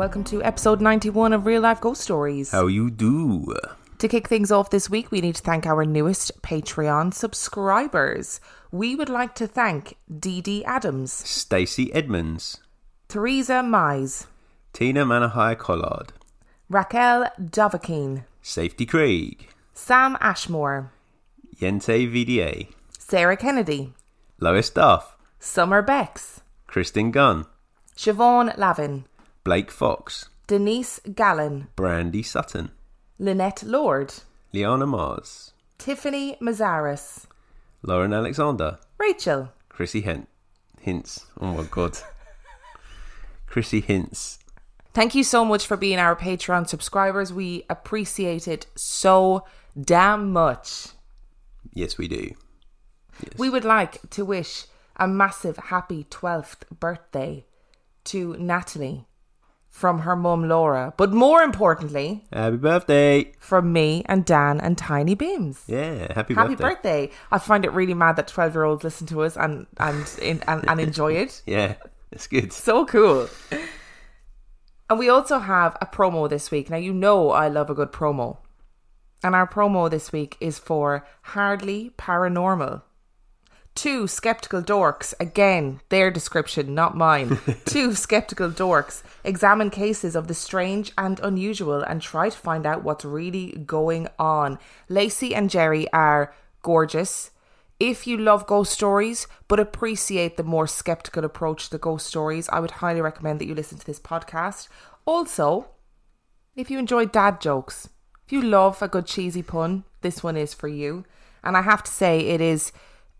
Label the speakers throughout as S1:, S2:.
S1: welcome to episode 91 of Real Life Ghost Stories.
S2: How you do?
S1: To kick things off this week, we need to thank our newest Patreon subscribers. We would like to thank Dee Dee Adams,
S2: Stacey Edmonds,
S1: Theresa Mize,
S2: Tina Manahai Collard,
S1: Raquel Dovakine,
S2: Safety Craig,
S1: Sam Ashmore,
S2: Yente VDA,
S1: Sarah Kennedy,
S2: Lois Duff,
S1: Summer Becks,
S2: Kristen Gunn,
S1: Siobhan Lavin,
S2: Blake Fox,
S1: Denise Gallen,
S2: Brandy Sutton,
S1: Lynette Lord,
S2: Liana Mars,
S1: Tiffany Mazaris,
S2: Lauren Alexander,
S1: Rachel,
S2: Chrissy Hent, Hints. Oh my god. Chrissy Hints.
S1: Thank you so much for being our Patreon subscribers. We appreciate it so damn much.
S2: Yes, we do. Yes.
S1: We would like to wish a massive happy 12th birthday to Natalie from her mum Laura, but more importantly,
S2: Happy birthday.
S1: from me and Dan and Tiny Beams.
S2: Yeah, happy, birthday.
S1: Happy
S2: birthday.
S1: birthday. I find it really mad that 12 year olds listen to us and, and, and, and enjoy it.
S2: Yeah, it's good.
S1: So cool. And we also have a promo this week. Now, you know I love a good promo. And our promo this week is for Hardly Paranormal. Two skeptical dorks, again, their description, not mine. Two skeptical dorks examine cases of the strange and unusual and try to find out what's really going on. Lacey and Jerry are gorgeous. If you love ghost stories but appreciate the more skeptical approach to ghost stories, I would highly recommend that you listen to this podcast. Also, if you enjoy dad jokes, if you love a good cheesy pun, this one is for you. And I have to say, it is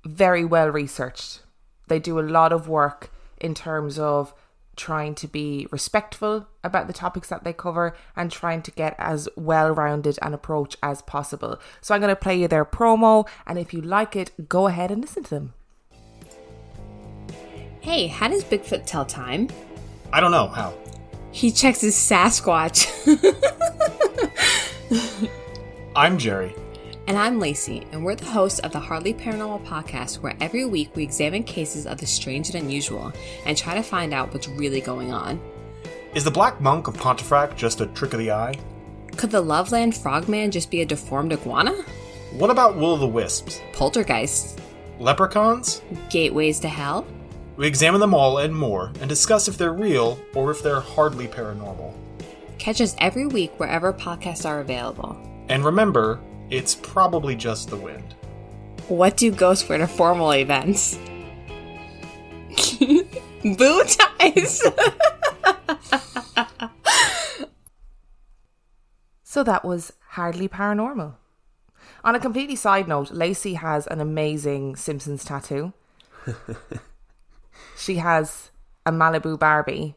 S1: very well researched. They do a lot of work in terms of trying to be respectful about the topics that they cover and trying to get as well rounded an approach as possible. So I'm going to play you their promo, and if you like it, go ahead and listen to them.
S3: Hey, how does Bigfoot tell time?
S4: I don't know how.
S3: He checks his Sasquatch.
S4: I'm Jerry.
S3: And I'm Lacey, and we're the hosts of the Hardly Paranormal podcast, where every week we examine cases of the strange and unusual and try to find out what's really going on.
S4: Is the Black Monk of Pontefract just a trick of the eye?
S3: Could the Loveland Frogman just be a deformed iguana?
S4: What about Will o' the Wisps?
S3: Poltergeists?
S4: Leprechauns?
S3: Gateways to hell?
S4: We examine them all and more and discuss if they're real or if they're hardly paranormal.
S3: Catch us every week wherever podcasts are available.
S4: And remember, it's probably just the wind.
S3: What do ghosts wear to formal events? Boo ties!
S1: So that was hardly paranormal. On a completely side note, Lacey has an amazing Simpsons tattoo. she has a Malibu Barbie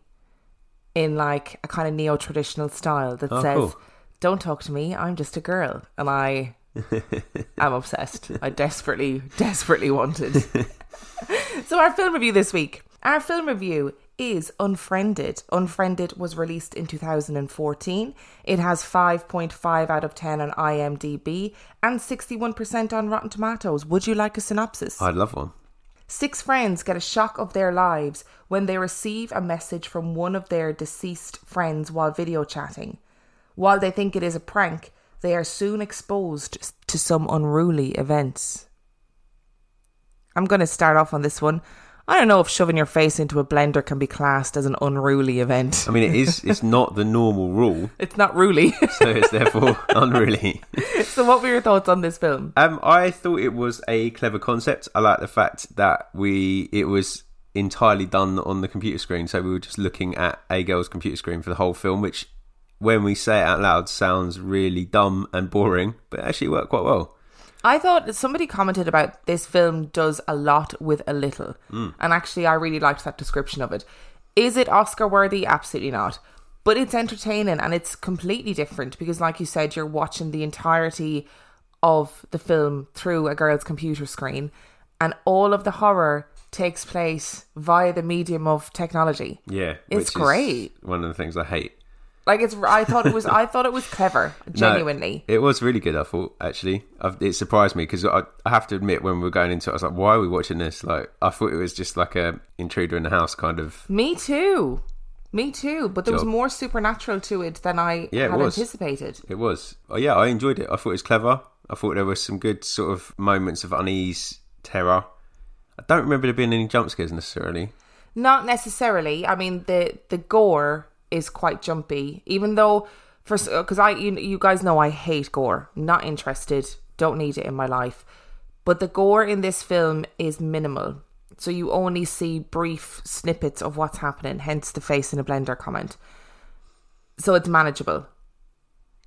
S1: in like a kind of neo traditional style that
S2: Oh,
S1: says,
S2: cool.
S1: Don't talk to me, I'm just a girl. And I am obsessed. I desperately, desperately wanted. so, our film review this week. Our film review is Unfriended. Unfriended was released in 2014. It has 5.5 out of 10 on IMDb and 61% on Rotten Tomatoes. Would you like a synopsis?
S2: I'd love one.
S1: Six friends get a shock of their lives when they receive a message from one of their deceased friends while video chatting. While they think it is a prank, they are soon exposed to some unruly events. I'm going to start off on this one. I don't know if shoving your face into a blender can be classed as an unruly event.
S2: I mean, it is. It's not the normal rule,
S1: It's not ruly.
S2: so it's therefore unruly.
S1: so, what were your thoughts on this film?
S2: Um, I thought it was a clever concept. I like the fact that we it was entirely done on the computer screen, so we were just looking at a girl's computer screen for the whole film, which, when we say it out loud, sounds really dumb and boring, but it actually worked quite well.
S1: I thought somebody commented about this film does a lot with a little. Hmm. And actually, I really liked that description of it. Is it Oscar worthy? Absolutely not. But it's entertaining and it's completely different because, like you said, you're watching the entirety of the film through a girl's computer screen, and all of the horror takes place via the medium of technology.
S2: Yeah,
S1: It's great.
S2: One of the things I hate.
S1: Like it's, I thought it was, I thought it was clever,
S2: No,
S1: genuinely.
S2: it was really good. I thought actually, I've, it surprised me because I, I have to admit when we were going into it, I was like, "Why are we watching this?" Like, I thought it was just like a intruder in the house kind of.
S1: Me too. Me too, but there was more supernatural to it than I
S2: Yeah,
S1: had anticipated.
S2: It was. Oh, yeah, I enjoyed it. I thought it was clever. I thought there were some good sort of moments of unease, terror. I don't remember there being any jump scares necessarily.
S1: Not necessarily. I mean, the the gore is quite jumpy, even though for because I you, you guys know I hate gore. Not interested. Don't need it in my life. But the gore in this film is minimal, so you only see brief snippets of what's happening. Hence the face in a blender comment. So it's manageable,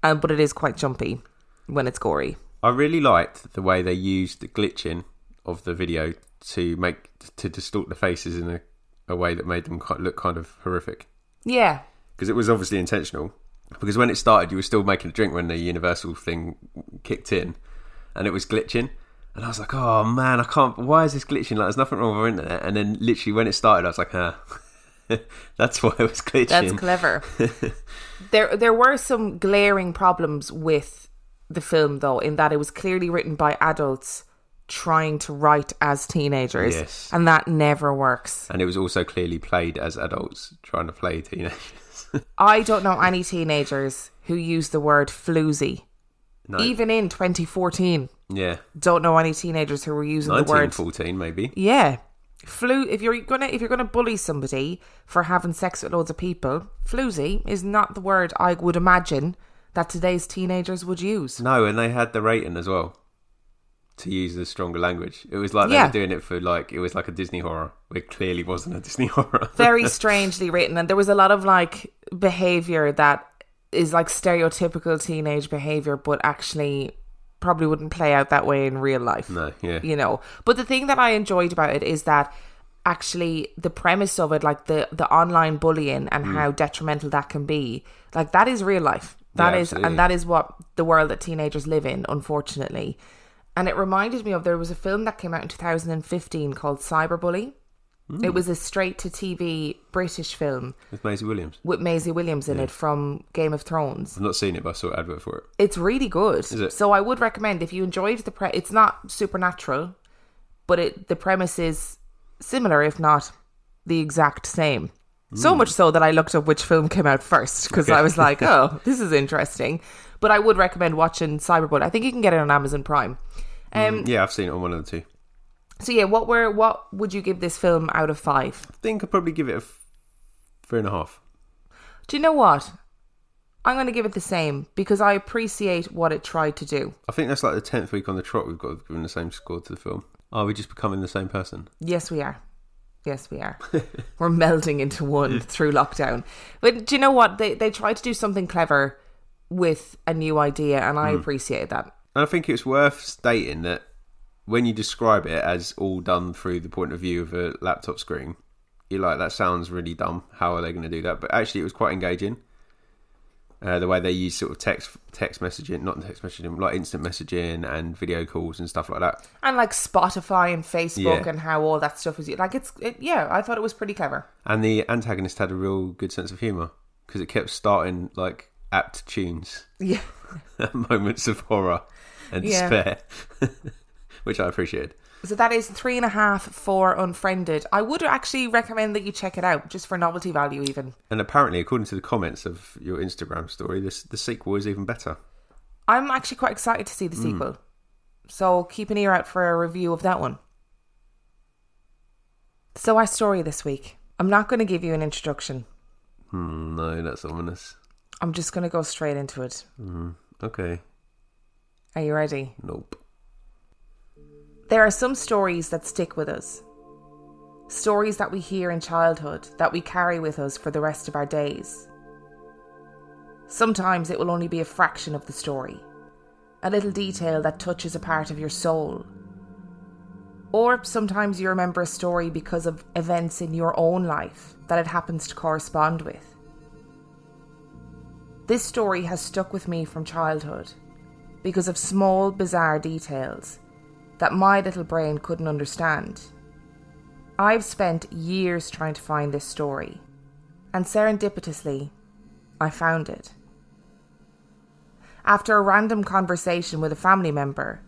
S1: um, but it is quite jumpy when it's gory.
S2: I really liked the way they used the glitching of the video to make to distort the faces in a, a way that made them quite, look kind of horrific.
S1: Yeah,
S2: Because it was obviously intentional. Because when it started, you were still making a drink when the Universal thing kicked in, and it was glitching. And I was like, "Oh man, I can't. Why is this glitching? Like, there's nothing wrong with our internet." And then, literally, when it started, I was like, "Ah, that's why it was glitching."
S1: That's clever. there there were some glaring problems with the film though, in that it was clearly written by adults trying to write as teenagers.
S2: Yes.
S1: And that never works.
S2: and it was also clearly played as adults trying to play teenagers.
S1: I don't know any teenagers who use the word floozy.
S2: no,
S1: Even in 2014.
S2: yeah,
S1: Don't know any teenagers who were using the word
S2: fourteen, maybe.
S1: Yeah. Flu if you're gonna if you're gonna bully somebody for having sex with loads of people, floozy is not the word I would imagine that today's teenagers would use.
S2: No, and they had the rating as well to use the stronger language. It was like they
S1: Yeah.
S2: were doing it for like it was like a Disney horror. It clearly wasn't a Disney horror.
S1: Very strangely written and there was a lot of like behavior that is like stereotypical teenage behavior but actually probably wouldn't play out that way in real life.
S2: no, yeah,
S1: you know but the thing that i enjoyed about it is that actually the premise of it like the the online bullying and hmm. how detrimental that can be like that is real life That
S2: Yeah,
S1: is and that is what the world that teenagers live in unfortunately and it reminded me of there was a film that came out in 2015 called cyberbully hmm. it was a straight to tv british film
S2: with Maisie Williams.
S1: with Maisie Williams in it from Game of Thrones
S2: I've not seen it, but I saw an advert for it.
S1: it's really good.
S2: Is it?
S1: So I would recommend if you enjoyed the pre. It's not supernatural, but it the premise is similar, if not the exact same. So hmm. much so that I looked up which film came out first because I was like, "Oh, this is interesting." But I would recommend watching Cyberbully. I think you can get it on Amazon Prime. Um.
S2: Yeah, I've seen it on one of the two.
S1: So yeah, what were what would you give this film out of five?
S2: I think I'd probably give it a f- three and a half.
S1: Do you know what? I'm going to give it the same because I appreciate what it tried to do.
S2: I think that's like the tenth week on the trot. We've got given the same score to the film. Are we just becoming the same person?
S1: Yes, we are. Yes, we are. We're melding into one through lockdown. But do you know what? They they tried to do something clever with a new idea, and I appreciated that.
S2: And I think it's worth stating that when you describe it as all done through the point of view of a laptop screen, you're like, that sounds really dumb. How are they going to do that? But actually, it was quite engaging. Uh, the way they use sort of text text messaging, not text messaging, like instant messaging and video calls and stuff like that.
S1: And like Spotify and Facebook
S2: Yeah.
S1: and how all that stuff was like it's it, yeah. I thought it was pretty clever.
S2: And the antagonist had a real good sense of humour because it kept starting like apt tunes,
S1: Yeah.
S2: moments of horror and
S1: Yeah.
S2: despair, which I appreciated.
S1: So that is three and a half for Unfriended. I would actually recommend that you check it out just for novelty value, even.
S2: And apparently, according to the comments of your Instagram story, this the sequel is even better.
S1: I'm actually quite excited to see the sequel. So keep an ear out for a review of that one. So our story this week. I'm not going to give you an introduction.
S2: Hmm, no, that's ominous.
S1: I'm just going to go straight into it.
S2: Mm, okay,
S1: Are you ready?
S2: nope.
S1: There are some stories that stick with us. Stories that we hear in childhood that we carry with us for the rest of our days. Sometimes it will only be a fraction of the story, a little detail that touches a part of your soul. Or sometimes you remember a story because of events in your own life that it happens to correspond with. This story has stuck with me from childhood because of small, bizarre details that my little brain couldn't understand. I've spent years trying to find this story, and serendipitously, I found it. After a random conversation with a family member,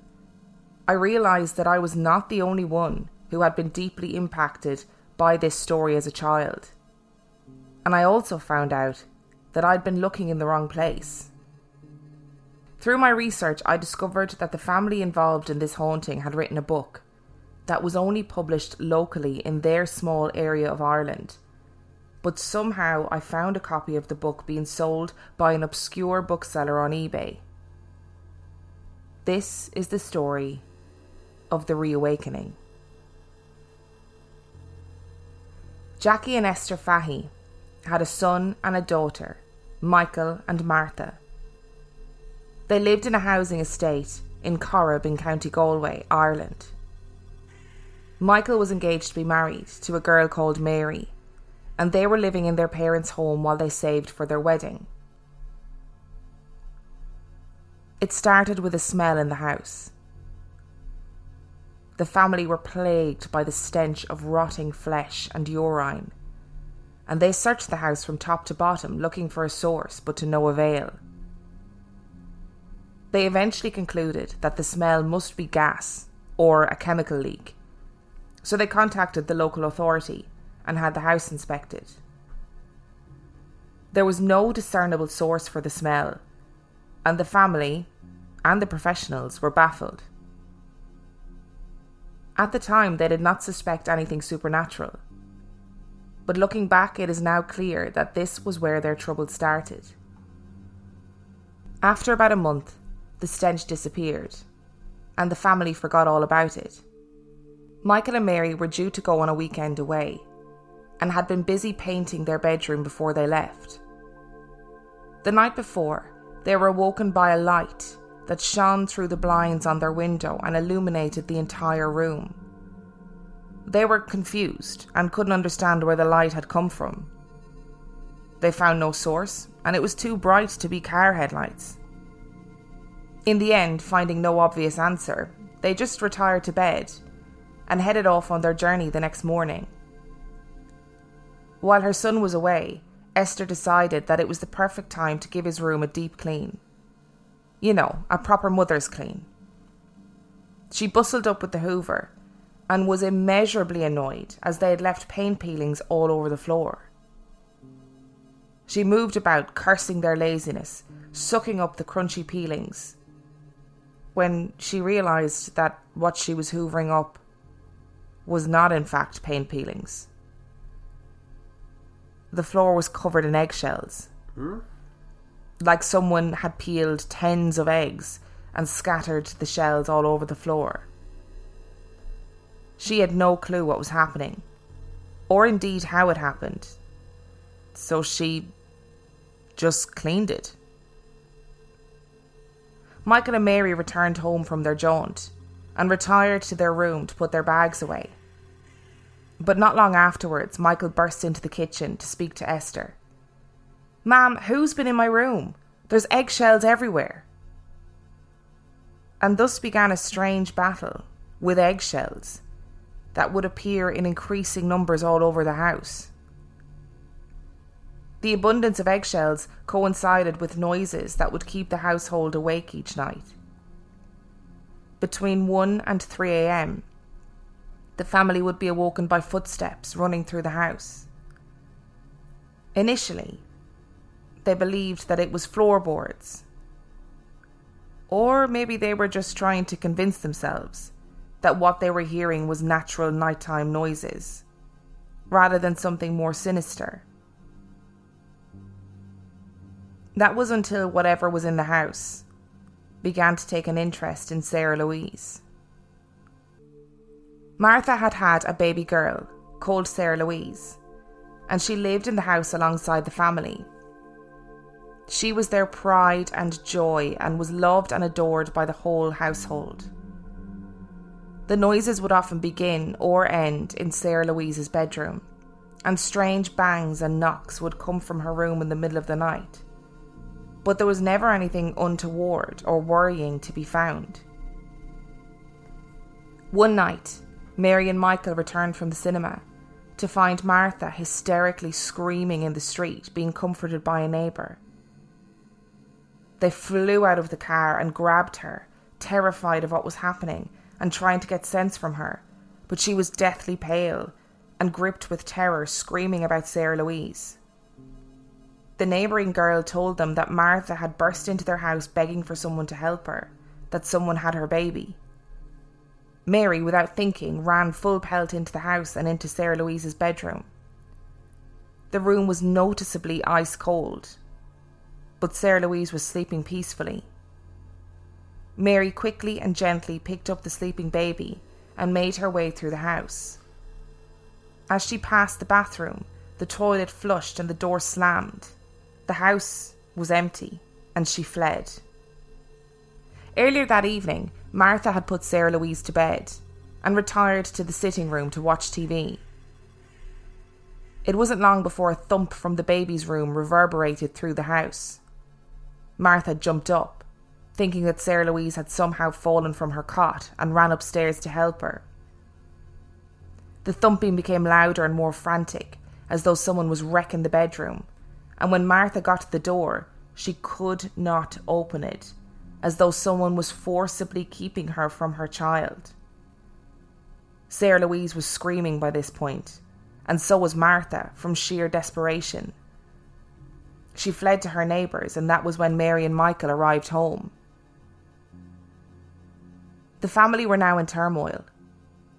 S1: I realised that I was not the only one who had been deeply impacted by this story as a child. And I also found out that I'd been looking in the wrong place. Through my research, I discovered that the family involved in this haunting had written a book that was only published locally in their small area of Ireland. But somehow I found a copy of the book being sold by an obscure bookseller on eBay. This is the story of the reawakening. Jackie and Esther Fahey had a son and a daughter, Michael and Martha. They lived in a housing estate in Corrib in County Galway, Ireland. Michael was engaged to be married to a girl called Mary, and they were living in their parents' home while they saved for their wedding. It started with a smell in the house. The family were plagued by the stench of rotting flesh and urine, and they searched the house from top to bottom looking for a source, but to no avail. They eventually concluded that the smell must be gas or a chemical leak, so they contacted the local authority and had the house inspected. There was no discernible source for the smell, and the family and the professionals were baffled. At the time, they did not suspect anything supernatural. But looking back, it is now clear that this was where their trouble started. After about a month, the stench disappeared, and the family forgot all about it. Michael and Mary were due to go on a weekend away, and had been busy painting their bedroom before they left. The night before, they were awoken by a light that shone through the blinds on their window and illuminated the entire room. They were confused and couldn't understand where the light had come from. They found no source, and it was too bright to be car headlights. In the end, finding no obvious answer, they just retired to bed and headed off on their journey the next morning. While her son was away, Esther decided that it was the perfect time to give his room a deep clean. You know, a proper mother's clean. She bustled up with the hoover and was immeasurably annoyed as they had left paint peelings all over the floor. She moved about, cursing their laziness, sucking up the crunchy peelings, when she realised that what she was hoovering up was not, in fact, paint peelings. The floor was covered in eggshells.
S2: Hmm?
S1: like someone had peeled tens of eggs and scattered the shells all over the floor. She had no clue what was happening, or indeed how it happened, so she just cleaned it. Michael and Mary returned home from their jaunt and retired to their room to put their bags away. But not long afterwards, Michael burst into the kitchen to speak to Esther. Ma'am, who's been in my room? There's eggshells everywhere. And thus began a strange battle with eggshells that would appear in increasing numbers all over the house. The abundance of eggshells coincided with noises that would keep the household awake each night. Between 1 and 3 am, the family would be awoken by footsteps running through the house. Initially, they believed that it was floorboards. Or maybe they were just trying to convince themselves that what they were hearing was natural nighttime noises, rather than something more sinister. That was until whatever was in the house began to take an interest in Sarah Louise. Martha had had a baby girl called Sarah Louise, and she lived in the house alongside the family she was their pride and joy and was loved and adored by the whole household. The noises would often begin or end in Sarah Louise's bedroom, and strange bangs and knocks would come from her room in the middle of the night. But there was never anything untoward or worrying to be found. One night, Mary and Michael returned from the cinema to find Martha hysterically screaming in the street, being comforted by a neighbour. They flew out of the car and grabbed her, terrified of what was happening and trying to get sense from her. But she was deathly pale and gripped with terror, screaming about Sarah Louise. the neighbouring girl told them that Martha had burst into their house begging for someone to help her, that someone had her baby. Mary, without thinking, ran full pelt into the house and into Sarah Louise's bedroom. The room was noticeably ice cold, but Sarah Louise was sleeping peacefully. Mary quickly and gently picked up the sleeping baby and made her way through the house. As she passed the bathroom, the toilet flushed and the door slammed. The house was empty, and she fled. Earlier that evening, Martha had put Sarah Louise to bed and retired to the sitting room to watch TV. It wasn't long before a thump from the baby's room reverberated through the house. Martha jumped up, thinking that Sarah Louise had somehow fallen from her cot and ran upstairs to help her. The thumping became louder and more frantic, as though someone was wrecking the bedroom, and when Martha got to the door, she could not open it, as though someone was forcibly keeping her from her child. Sarah Louise was screaming by this point, and so was Martha from sheer desperation. She fled to her neighbours, and that was when Mary and Michael arrived home. The family were now in turmoil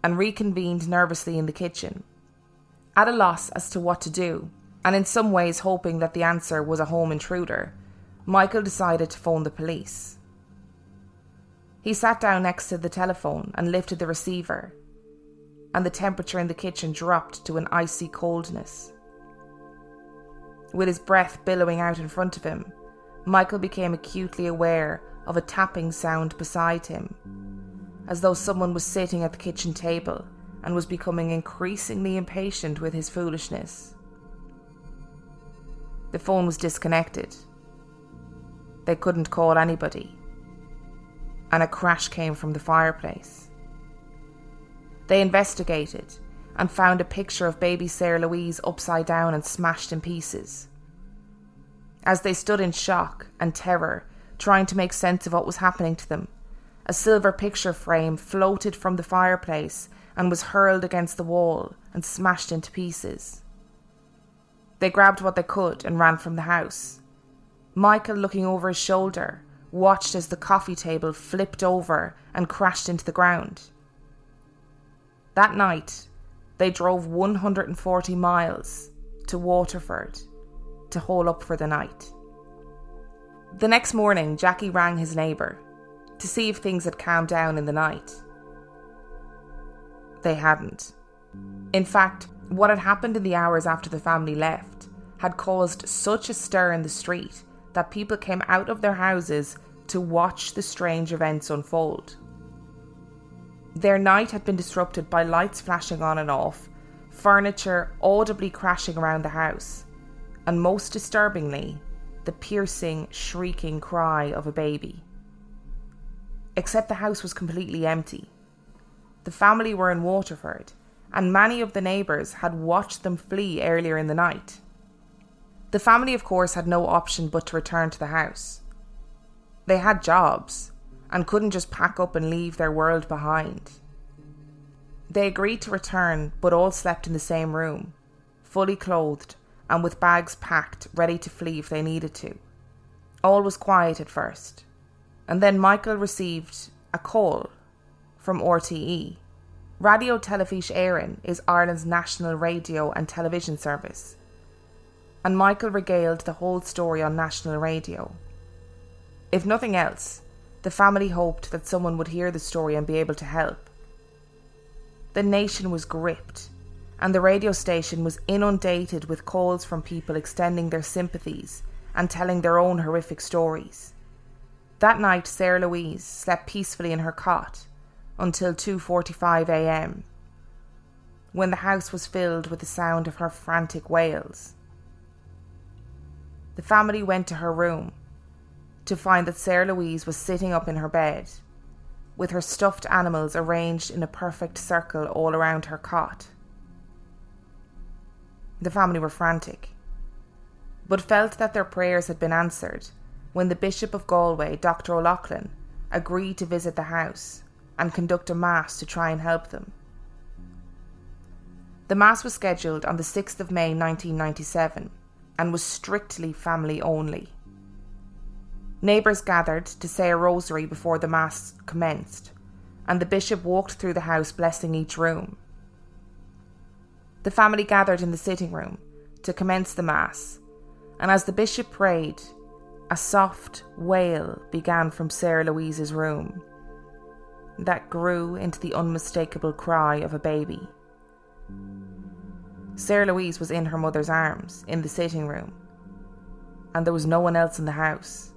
S1: and reconvened nervously in the kitchen, at a loss as to what to do, and in some ways hoping that the answer was a home intruder. Michael decided to phone the police. He sat down next to the telephone and lifted the receiver, and the temperature in the kitchen dropped to an icy coldness. With his breath billowing out in front of him, Michael became acutely aware of a tapping sound beside him, as though someone was sitting at the kitchen table and was becoming increasingly impatient with his foolishness. The phone was disconnected. They couldn't call anybody. And a crash came from the fireplace. They investigated and found a picture of baby Sarah Louise upside down and smashed in pieces. As they stood in shock and terror, trying to make sense of what was happening to them, a silver picture frame floated from the fireplace and was hurled against the wall and smashed into pieces. They grabbed what they could and ran from the house. Michael, looking over his shoulder, watched as the coffee table flipped over and crashed into the ground. That night, they drove 140 miles to Waterford to hole up for the night. The next morning, Jackie rang his neighbour to see if things had calmed down in the night. They hadn't. In fact, what had happened in the hours after the family left had caused such a stir in the street that people came out of their houses to watch the strange events unfold. Their night had been disrupted by lights flashing on and off, furniture audibly crashing around the house, and most disturbingly, the piercing, shrieking cry of a baby. Except the house was completely empty. The family were in Waterford, and many of the neighbours had watched them flee earlier in the night. The family, of course, had no option but to return to the house. They had jobs and couldn't just pack up and leave their world behind. They agreed to return, but all slept in the same room, fully clothed and with bags packed, ready to flee if they needed to. All was quiet at first, and then Michael received a call from RTE. Raidió Teilifís Éireann is Ireland's national radio and television service, and Michael regaled the whole story on national radio. If nothing else, the family hoped that someone would hear the story and be able to help. The nation was gripped, and the radio station was inundated with calls from people extending their sympathies and telling their own horrific stories. That night, Sarah Louise slept peacefully in her cot until 2:45 a.m. when the house was filled with the sound of her frantic wails. The family went to her room to find that Sarah Louise was sitting up in her bed with her stuffed animals arranged in a perfect circle all around her cot. The family were frantic, but felt that their prayers had been answered when the Bishop of Galway, Dr. O'Loughlin, agreed to visit the house and conduct a Mass to try and help them. The Mass was scheduled on the 6th of May 1997, and was strictly family only. Neighbours gathered to say a rosary before the Mass commenced, and the bishop walked through the house blessing each room. The family gathered in the sitting room to commence the Mass, and as the bishop prayed, a soft wail began from Sarah Louise's room that grew into the unmistakable cry of a baby. Sarah Louise was in her mother's arms in the sitting room, and there was no one else in the house.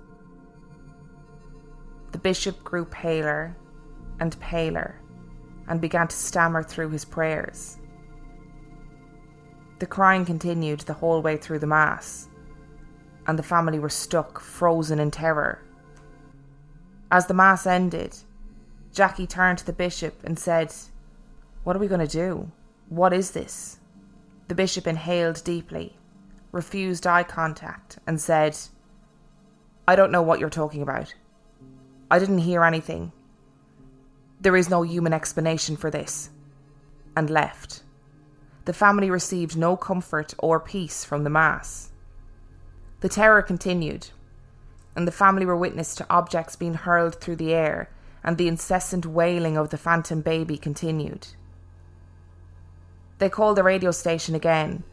S1: The bishop grew paler and paler and began to stammer through his prayers. The crying continued the whole way through the Mass, and the family were stuck, frozen in terror. As the Mass ended, Jackie turned to the bishop and said, What are we going to do? What is this? The bishop inhaled deeply, refused eye contact, and said, I don't know what you're talking about. I didn't hear anything. There is no human explanation for this. And left. The family received no comfort or peace from the Mass. The terror continued, and the family were witness to objects being hurled through the air, and the incessant wailing of the phantom baby continued. They called the radio station again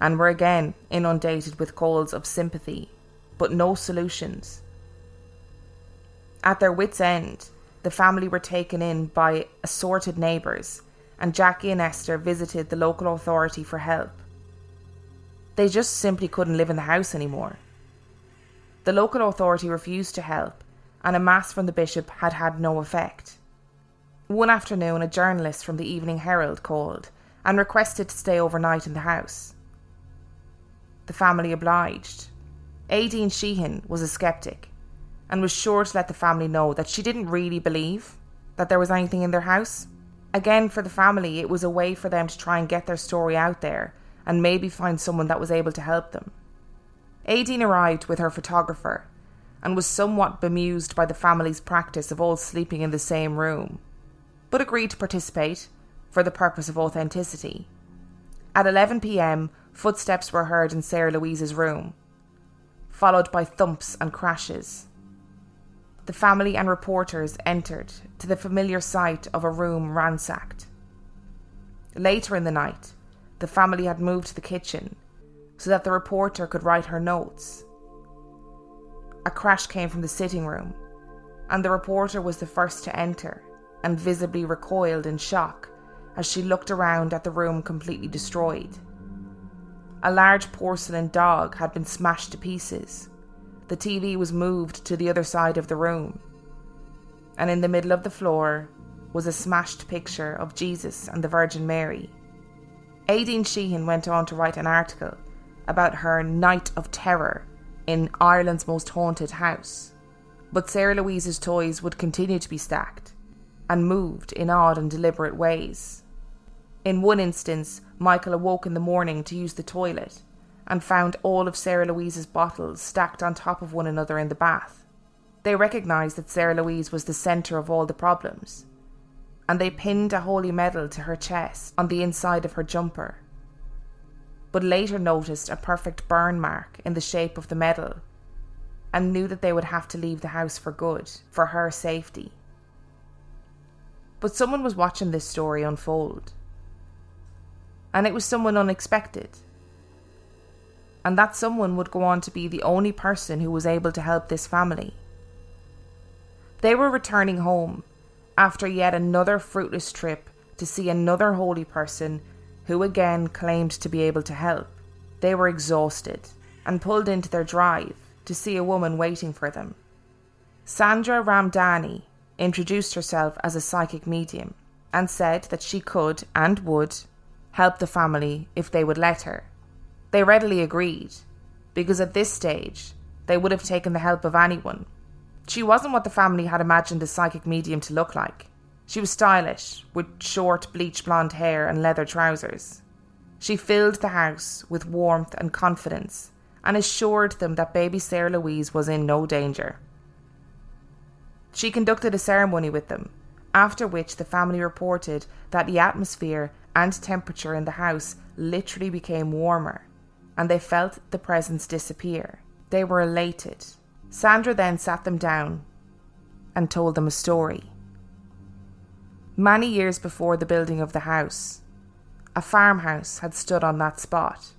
S1: and were again inundated with calls of sympathy, but no solutions. At their wits' end, the family were taken in by assorted neighbours, and Jackie and Esther visited the local authority for help. They just simply couldn't live in the house anymore. The local authority refused to help, and a mass from the bishop had had no effect. One afternoon, a journalist from the Evening Herald called and requested to stay overnight in the house. The family obliged. Aideen Sheehan was a skeptic and was sure to let the family know that she didn't really believe that there was anything in their house. Again, for the family, it was a way for them to try and get their story out there and maybe find someone that was able to help them. Aideen arrived with her photographer and was somewhat bemused by the family's practice of all sleeping in the same room, but agreed to participate for the purpose of authenticity. At 11 pm, footsteps were heard in Sarah Louise's room, followed by thumps and crashes. The family and reporters entered to the familiar sight of a room ransacked. Later in the night, the family had moved to the kitchen so that the reporter could write her notes. A crash came from the sitting room, and the reporter was the first to enter and visibly recoiled in shock as she looked around at the room completely destroyed. A large porcelain dog had been smashed to pieces. The TV was moved to the other side of the room. And in the middle of the floor was a smashed picture of Jesus and the Virgin Mary. Aideen Sheehan went on to write an article about her night of terror in Ireland's most haunted house. But Sarah Louise's toys would continue to be stacked and moved in odd and deliberate ways. In one instance, Michael awoke in the morning to use the toilet and found all of Sarah Louise's bottles stacked on top of one another in the bath. They recognised that Sarah Louise was the centre of all the problems, and they pinned a holy medal to her chest on the inside of her jumper. But later noticed a perfect burn mark in the shape of the medal and knew that they would have to leave the house for good, for her safety. But someone was watching this story unfold and it was someone unexpected. And that someone would go on to be the only person who was able to help this family. They were returning home after yet another fruitless trip to see another holy person who again claimed to be able to help. They were exhausted and pulled into their drive to see a woman waiting for them. Sandra Ramdani introduced herself as a psychic medium and said that she could and would help the family if they would let her. They readily agreed, because at this stage, they would have taken the help of anyone. She wasn't what the family had imagined a psychic medium to look like. She was stylish, with short bleach blonde hair and leather trousers. She filled the house with warmth and confidence and assured them that baby Sarah Louise was in no danger. She conducted a ceremony with them, after which the family reported that the atmosphere and temperature in the house literally became warmer, and they felt the presence disappear. They were elated. Sandra then sat them down and told them a story. Many years before the building of the house, a farmhouse had stood on that spot.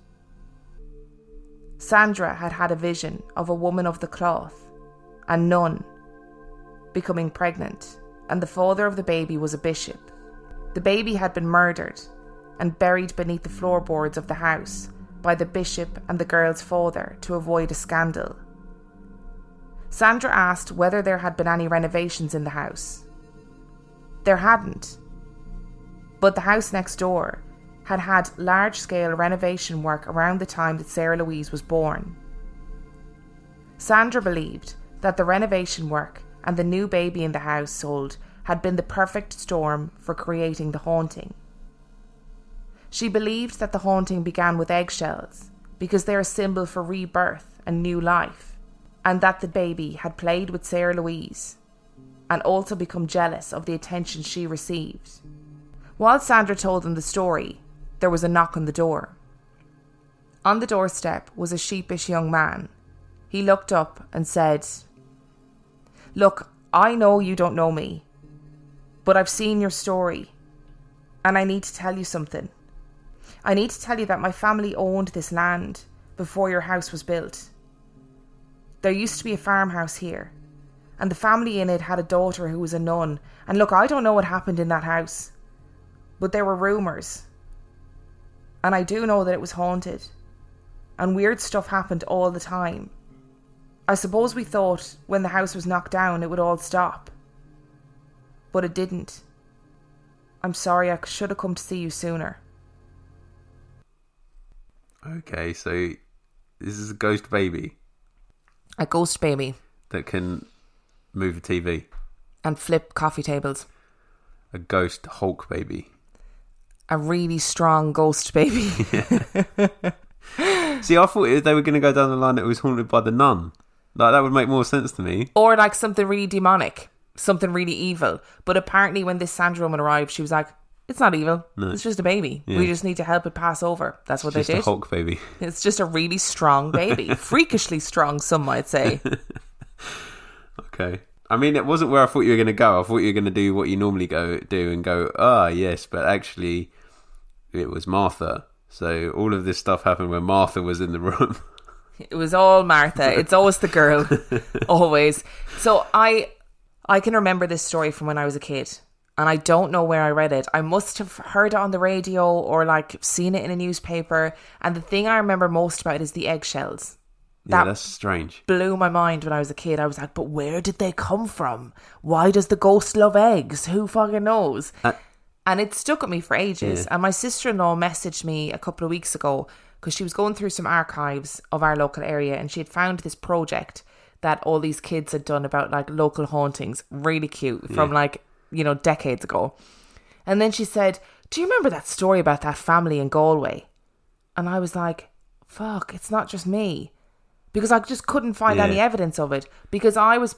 S1: Sandra had had a vision of a woman of the cloth, a nun, becoming pregnant, and the father of the baby was a bishop. The baby had been murdered and buried beneath the floorboards of the house by the bishop and the girl's father to avoid a scandal. Sandra asked whether there had been any renovations in the house. There hadn't. But the house next door had had large scale renovation work around the time that Sarah Louise was born. Sandra believed that the renovation work and the new baby in the household had been the perfect storm for creating the haunting. She believed that the haunting began with eggshells because they're a symbol for rebirth and new life, and that the baby had played with Sarah Louise and also become jealous of the attention she received. While Sandra told them the story, there was a knock on the door. On the doorstep was a sheepish young man. He looked up and said, Look, I know you don't know me, but I've seen your story, and I need to tell you something. I need to tell you that my family owned this land before your house was built. There used to be a farmhouse here, and the family in it had a daughter who was a nun. And look, I don't know what happened in that house, but there were rumours. And I do know that it was haunted, and weird stuff happened all the time. I suppose we thought when the house was knocked down it would all stop. But it didn't. I'm sorry, I should have come to see you sooner.
S2: Okay, so this is a ghost baby
S1: A ghost baby
S2: that can move a TV.
S1: and flip coffee tables.
S2: A ghost Hulk baby.
S1: A really strong ghost baby.
S2: See, I thought they were going to go down the line that it was haunted by the nun. Like that would make more sense to me.
S1: or like something really demonic, something really evil. But apparently, when this Sandra woman arrived, she was like, "It's not evil. It's just a baby.
S2: Yeah.
S1: We just need to help it pass over." That's what
S2: Just
S1: they
S2: a
S1: did.
S2: Hulk baby.
S1: It's just a really strong baby, freakishly strong, some might say.
S2: Okay. I mean, it wasn't where I thought you were going to go. I thought you were going to do what you normally go do and go, ah, yes, but actually, it was Martha. So all of this stuff happened when Martha was in the room.
S1: It was all Martha. It's always the girl, always. So I, I can remember this story from when I was a kid, and I don't know where I read it. I must have heard it on the radio or like seen it in a newspaper. And the thing I remember most about it is the eggshells.
S2: yeah, that's strange.
S1: blew my mind when I was a kid. I was like, but where did they come from? Why does the ghost love eggs? Who fucking knows?
S2: Uh,
S1: and it stuck at me for ages.
S2: Yeah.
S1: And my sister in law messaged me a couple of weeks ago because she was going through some archives of our local area and she had found this project that all these kids had done about like local hauntings. Really cute from like, you know, decades ago. And then she said, Do you remember that story about that family in Galway? And I was like, Fuck, it's not just me because I just couldn't find
S2: Yeah.
S1: any evidence of it because I was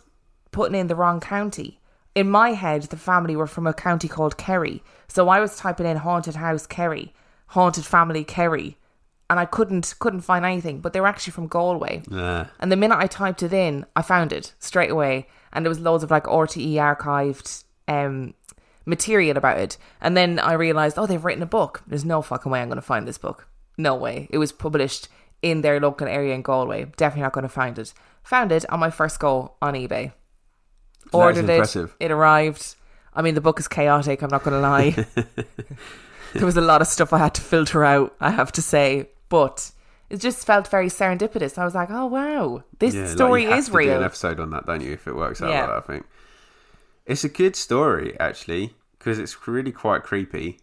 S1: putting in the wrong county. In my head, the family were from a county called Kerry, so I was typing in haunted house Kerry, haunted family Kerry, and I couldn't couldn't find anything. But they were actually from Galway.
S2: Nah.
S1: And the minute I typed it in, I found it straight away, and there was loads of like RTE archived um, material about it. And then I realized, oh, they've written a book. There's no fucking way I'm going to find this book. No way. It was published in their local area in Galway. Definitely not going to find it. Found it on my first go on eBay. Ordered it. It arrived. I mean, the book is chaotic. I'm not going to lie. there was a lot of stuff I had to filter out. I have to say, but it just felt very serendipitous. I was like, oh wow, this
S2: Yeah, like,
S1: story
S2: you have
S1: is real.
S2: an episode on that, don't you? If it works out
S1: Yeah.
S2: like that, I think it's a good story actually because it's really quite creepy.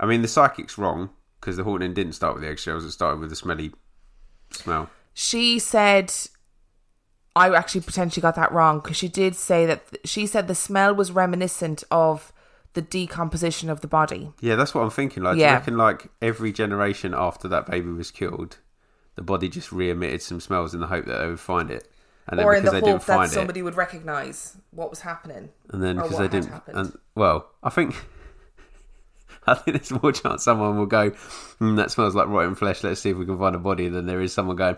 S2: I mean, the psychic's wrong because the haunting didn't start with the eggshells; it started with the smelly smell.
S1: she said I actually potentially got that wrong because she did say that she said the smell was reminiscent of the decomposition of the body.
S2: Yeah, that's what I'm thinking. Like, do
S1: Yeah.
S2: you reckon like every generation after that baby was killed, the body just re-emitted some smells in the hope that they would find it, and then
S1: or in
S2: because
S1: the hope that somebody
S2: it,
S1: would recognize what was happening.
S2: and then because they didn't, and well, I think. I think there's more chance someone will go, mm, "That smells like rotten flesh. Let's see if we can find a body." Than there is someone going,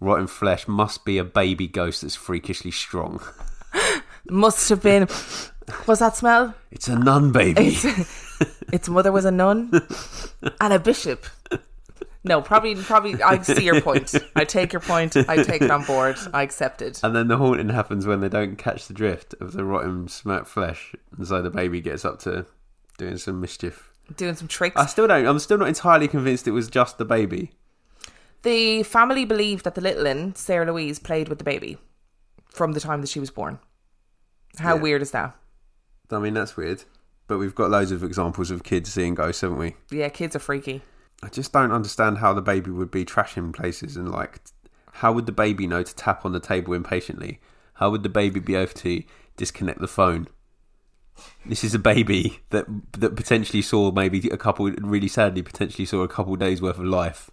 S2: "Rotten flesh must be a baby ghost that's freakishly strong."
S1: Must have been. What's that smell?
S2: It's a nun baby.
S1: Its, its mother was a nun and a bishop. No, probably, probably. I see your point. I take your point. I take it on board. I accept it.
S2: And then the haunting happens when they don't catch the drift of the rotten smoked flesh, and so the baby gets up to doing some mischief.
S1: Doing some tricks.
S2: I still don't. I'm still not entirely convinced it was just the baby.
S1: The family believed that the little one, Sarah Louise, played with the baby from the time that she was born. How
S2: Yeah.
S1: weird is that?
S2: I mean, that's weird. But we've got loads of examples of kids seeing ghosts, haven't we?
S1: Yeah, kids are freaky.
S2: I just don't understand how the baby would be trashing places and like, how would the baby know to tap on the table impatiently? How would the baby be able to disconnect the phone? This is a baby that that potentially saw maybe a couple, really sadly, potentially saw a couple days worth of life,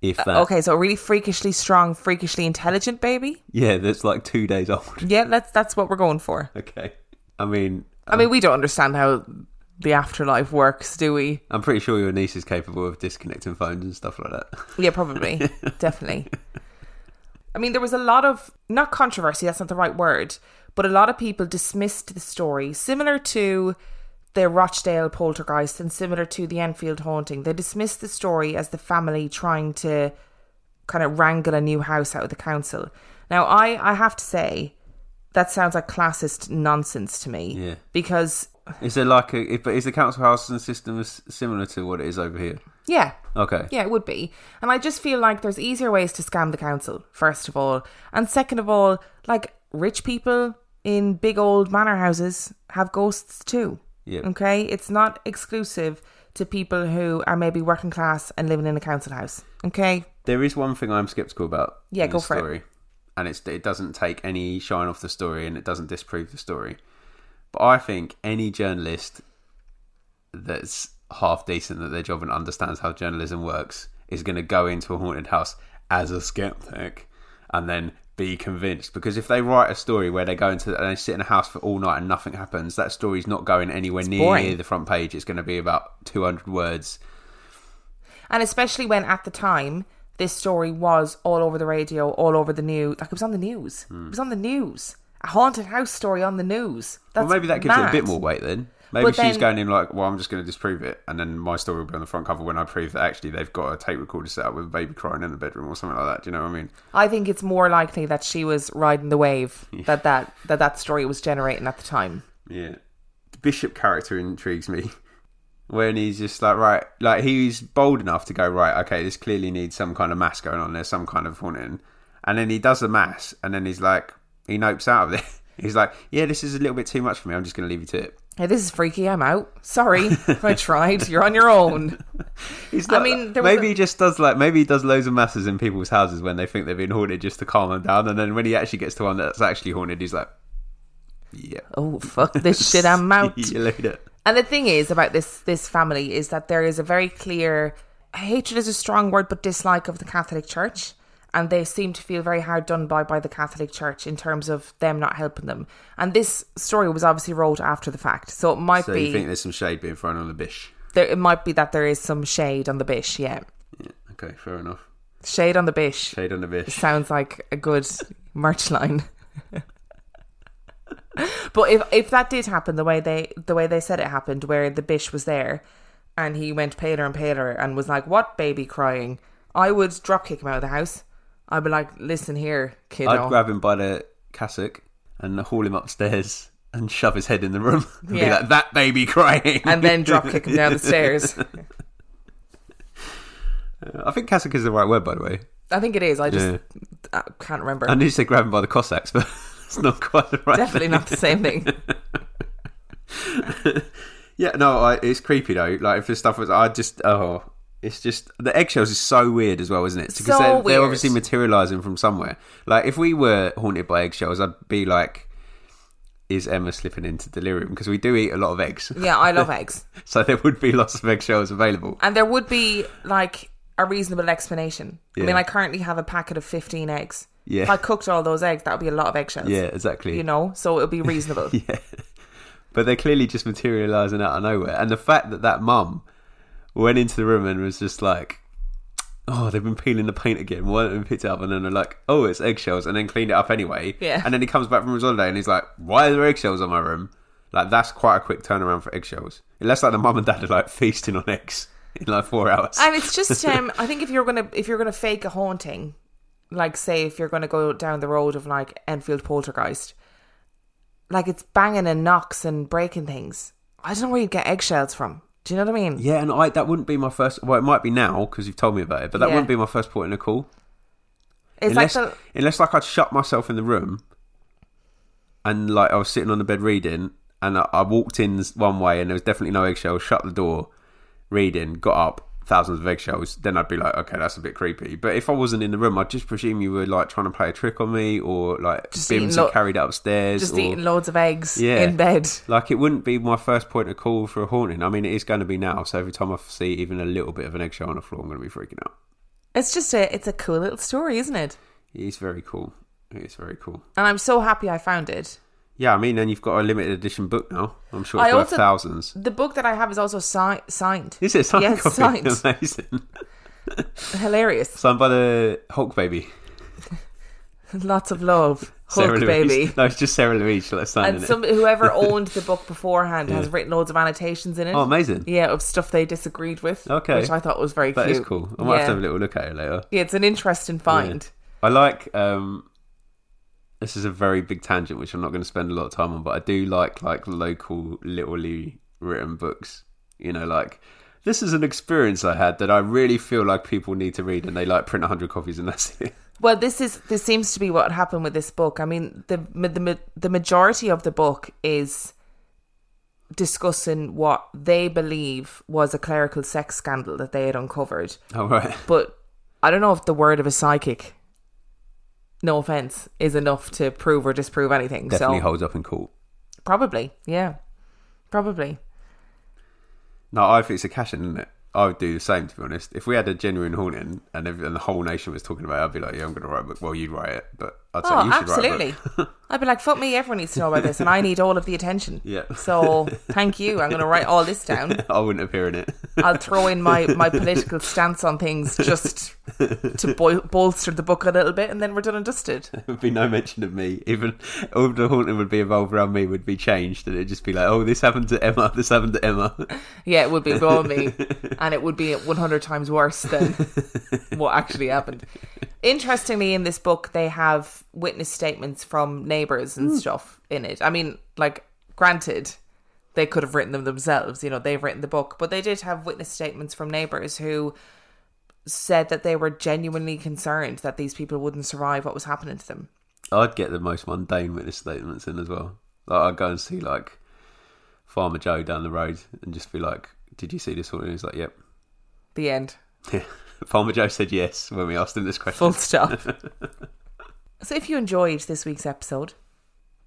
S2: if uh, that.
S1: Okay, so a really freakishly strong, freakishly intelligent baby.
S2: Yeah, that's like two days old.
S1: Yeah, that's that's what we're going for.
S2: Okay. I mean,
S1: I mean, um, we don't understand how the afterlife works, do we?
S2: I'm pretty sure your niece is capable of disconnecting phones and stuff like that.
S1: Yeah, probably. Definitely. I mean, there was a lot of, not controversy, that's not the right word, but a lot of people dismissed the story, similar to the Rochdale poltergeist and similar to the Enfield haunting. They dismissed the story as the family trying to kind of wrangle a new house out of the council. Now, I, I have to say, that sounds like classist nonsense to me.
S2: Yeah.
S1: Because,
S2: Is there like a? If, but is the council house and system similar to what it is over here?
S1: yeah,
S2: Okay.
S1: Yeah, it would be. And I just feel like there's easier ways to scam the council, first of all. And second of all, like rich people in big old manor houses have ghosts too.
S2: Yeah.
S1: Okay? It's not exclusive to people who are maybe working class and living in a council house. Okay?
S2: There is one thing I'm skeptical about.
S1: Yeah, go for it.
S2: story, And it's it doesn't take any shine off the story, and it doesn't disprove the story. But I think any journalist that's half decent at their job and understands how journalism works is going to go into a haunted house as a skeptic, and then be convinced. Because if they write a story where they go into and they sit in a house for all night and nothing happens, that story's not going anywhere near
S1: boring.
S2: the front page. It's going to be about 200 words.
S1: And especially when at the time this story was all over the radio, all over the news. Like it was on the news. It was on the news. Haunted house story on the news. That's
S2: well, maybe that gives it a bit more weight then. Maybe
S1: But
S2: she's
S1: then-
S2: going in like, well, I'm just going to disprove it, and then my story will be on the front cover when I prove that actually they've got a tape recorder set up with a baby crying in the bedroom or something like that. Do you know what I mean?
S1: I think it's more likely that she was riding the wave that, that that that story was generating at the time.
S2: Yeah. The Bishop character intrigues me. When he's just like, right, like he's bold enough to go, right, okay, this clearly needs some kind of mass going on. There's some kind of haunting. And then he does the mass, and then he's like, he nopes out of it. He's like, yeah, this is a little bit too much for me. I'm just going to leave you to it.
S1: Hey, this is freaky. I'm out. Sorry, I tried. You're on your own.
S2: He's
S1: I mean,
S2: maybe
S1: a-
S2: he just does like maybe he does loads of masses in people's houses when they think they've been haunted just to calm them down, and then when he actually gets to one that's actually haunted, he's like, "Yeah,
S1: Oh fuck this shit! I'm out.
S2: See you later."
S1: And the thing is about this this family is that there is a very clear hatred is a strong word, but dislike of the Catholic Church, and they seem to feel very hard done by by the Catholic Church in terms of them not helping them. And this story was obviously wrote after the fact, so it might
S2: So
S1: be
S2: you think there's some shade being thrown on the bish?
S1: there. It might be that there is some shade on the bish. Yeah,
S2: Yeah, okay, fair enough.
S1: shade on the bish.
S2: Shade on the bish.
S1: Sounds like a good merch line. but if if that did happen the way they the way they said it happened, where the bish was there and he went paler and paler and was like, "What baby crying?" I would drop kick him out of the house. I'd be like, "Listen here, kiddo."
S2: I'd grab him by the cassock and haul him upstairs and shove his head in the room and be
S1: Yeah.
S2: like, "That baby crying,"
S1: and then drop kick him down the stairs.
S2: I think cassock is the right word, by the way.
S1: I think it is. I just. I can't remember.
S2: I knew you said grab him by the Cossacks, but it's not quite the right.
S1: Definitely
S2: thing.
S1: not the same thing.
S2: Yeah, no, I, it's creepy though. Like if this stuff was, I just oh, it's just the eggshells is so weird as well, isn't it? Because
S1: So
S2: they're, they're obviously materializing from somewhere. Like if we were haunted by eggshells, I'd be like, is Emma slipping into delirium? Because we do eat a lot of eggs,
S1: Yeah, I love eggs.
S2: so there would be lots of eggshells available.
S1: And there would be like a reasonable explanation. I mean, I currently have a packet of 15 eggs.
S2: Yeah,
S1: If I cooked all those eggs, that would be a lot of eggshells.
S2: yeah, exactly.
S1: You know, so it would be reasonable.
S2: yeah. but they're clearly just materialising out of nowhere. And the fact that that mum went into the room and was just like, "Oh, they've been peeling the paint again." Why don't we pick it up? And then they're like, "Oh, it's eggshells," and then cleaned it up anyway.
S1: Yeah.
S2: And then he comes back from his holiday and he's like, "Why are there eggshells on my room?" Like that's quite a quick turnaround for eggshells. Unless like the mum and dad are like feasting on eggs in like four hours.
S1: And it's just um I think if you're gonna if you're gonna fake a haunting, like say if you're gonna go down the road of like Enfield Poltergeist, like it's banging and knocks and breaking things. I don't know where you'd get eggshells from. Do you know what I mean?
S2: Yeah, and I that wouldn't be my first. Well, it might be now because you've told me about it, but that
S1: Yeah.
S2: wouldn't be my first point in a call.
S1: It's
S2: unless,
S1: like the,
S2: unless like I'd shut myself in the room, and like I was sitting on the bed reading, and I, I walked in one way, and there was definitely no eggshells. Shut the door, reading, got up, thousands of eggshells. Then I'd be like, okay, that's a bit creepy. But if I wasn't in the room, I'd just presume you were like trying to play a trick on me, or like
S1: Just
S2: Bims
S1: lo-
S2: carried upstairs,
S1: just
S2: or,
S1: eating loads of eggs
S2: Yeah.
S1: in bed.
S2: Like it wouldn't be my first point of call for a haunting. I mean, it is going to be now. So every time I see even a little bit of an eggshell on the floor, I'm going to be freaking out.
S1: It's just a it's a cool little story, isn't it?
S2: It is very cool. It is very cool.
S1: And I'm so happy I found it.
S2: Yeah, I mean, and you've got a limited edition book now. I'm sure
S1: I
S2: it's worth
S1: also-
S2: thousands.
S1: The book that I have is also si- signed.
S2: Is it signed
S1: Yeah, it's
S2: copy?
S1: signed.
S2: Amazing.
S1: Hilarious.
S2: Signed by the Hulk baby.
S1: Lots of love. Hulk baby.
S2: No, it's just Sarah Louise. That's signing
S1: And some whoever owned the book beforehand has written loads of annotations in it.
S2: Oh, amazing.
S1: Yeah, of stuff they disagreed with.
S2: Okay.
S1: Which I thought was very
S2: That
S1: cute.
S2: is cool. I might
S1: yeah.
S2: have to have a little look at it later.
S1: Yeah, it's an interesting find.
S2: I like. um This is a very big tangent, which I'm not going to spend a lot of time on, but I do like like local, literally written books. You know, like this is an experience I had that I really feel like people need to read, and they like print 100 copies, and that's it.
S1: Well, this is this seems to be what happened with this book. I mean, the the the majority of the book is discussing what they believe was a clerical sex scandal that they had uncovered.
S2: All right.
S1: But I don't know if the word of a psychic, no offense, is enough to prove or disprove anything.
S2: Definitely
S1: so
S2: holds up in court.
S1: probably, yeah, probably.
S2: No, I think it's a cash in, isn't it? I would do the same, to be honest. If we had a genuine haunting and, and the whole nation was talking about it, I'd be like, yeah, I'm going to write a book. Well, you'd write it, but I'd say
S1: Oh,
S2: you should write a
S1: absolutely.
S2: book.
S1: I'd be like, fuck me, everyone needs to know about this, and I need all of the attention.
S2: Yeah.
S1: So thank you. I'm going to write all this down.
S2: I wouldn't appear in it.
S1: I'll throw in my, my political stance on things just to bol- bolster the book a little bit, and then we're done and dusted.
S2: There would be no mention of me. Even all the haunting would be involved around me would be changed, and it'd just be like, "Oh, this happened to Emma. This happened to Emma."
S1: Yeah, it would be blowing me, and it would be 100 times worse than what actually happened. Interestingly, in this book, they have witness statements from neighbors and hmm. stuff in it. I mean, like, granted, they could have written them themselves, you know, they've written the book, but they did have witness statements from neighbors who said that they were genuinely concerned that these people wouldn't survive what was happening to them.
S2: I'd get the most mundane witness statements in as well. Like I'd go and see like Farmer Joe down the road and just be like, "Did you see this haunting?" He's like, "Yep."
S1: The end.
S2: Farmer Joe said yes when we asked him this question.
S1: Full stop. so, if you enjoyed this week's episode,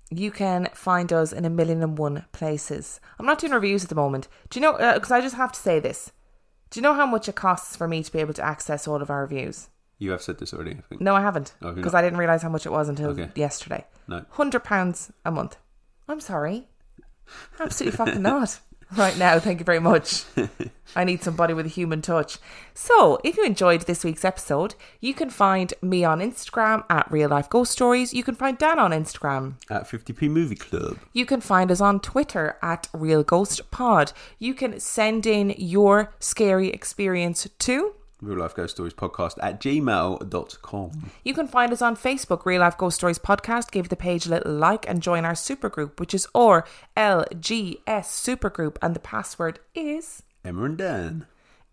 S1: you can find us in a million and one places. I'm not doing reviews at the moment. Do you know? Uh, because I just have to say this. Do you know how much it costs for me to be able to access all of our reviews?
S2: You have said this already, I think.
S1: No, I haven't.
S2: Oh,
S1: Because? I didn't realize how much it was until
S2: Okay.
S1: yesterday.
S2: No.
S1: Hundred pounds a month. I'm sorry. Absolutely fucking not. Right now, thank you very much. I need somebody with a human touch. So, if you enjoyed this week's episode, you can find me on Instagram at Real Life Ghost Stories. You can find Dan on Instagram.
S2: At 50p Movie Club.
S1: You can find us on Twitter at Real Ghost Pod. You can send in your scary experience too.
S2: Real Life Ghost Stories Podcast at gmail.com.
S1: You can find us on Facebook, Real Life Ghost Stories Podcast. Give the page a little like and join our supergroup, which is RLGS Supergroup, and the password is.
S2: Emma and Dan.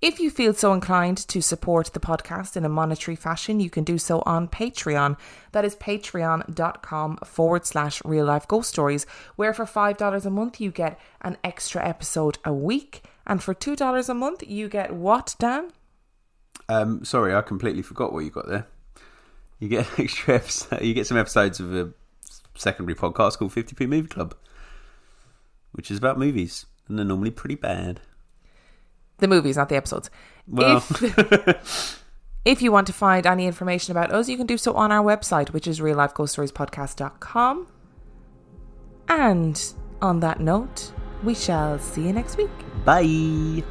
S1: If you feel so inclined to support the podcast in a monetary fashion, you can do so on Patreon. That is patreon.com forward slash real life ghost stories, where for $5 a month you get an extra episode a week. And for $2 a month, you get what, Dan?
S2: Um, sorry, I completely forgot what you got there. You get an extra episode, you get some episodes of a secondary podcast called 50p Movie Club, which is about movies, and they're normally pretty bad.
S1: The movies, not the episodes.
S2: Well-
S1: If, if you want to find any information about us, you can do so on our website, which is reallifeghoststoriespodcast.com. And On that note, we shall see you next week.
S2: Bye.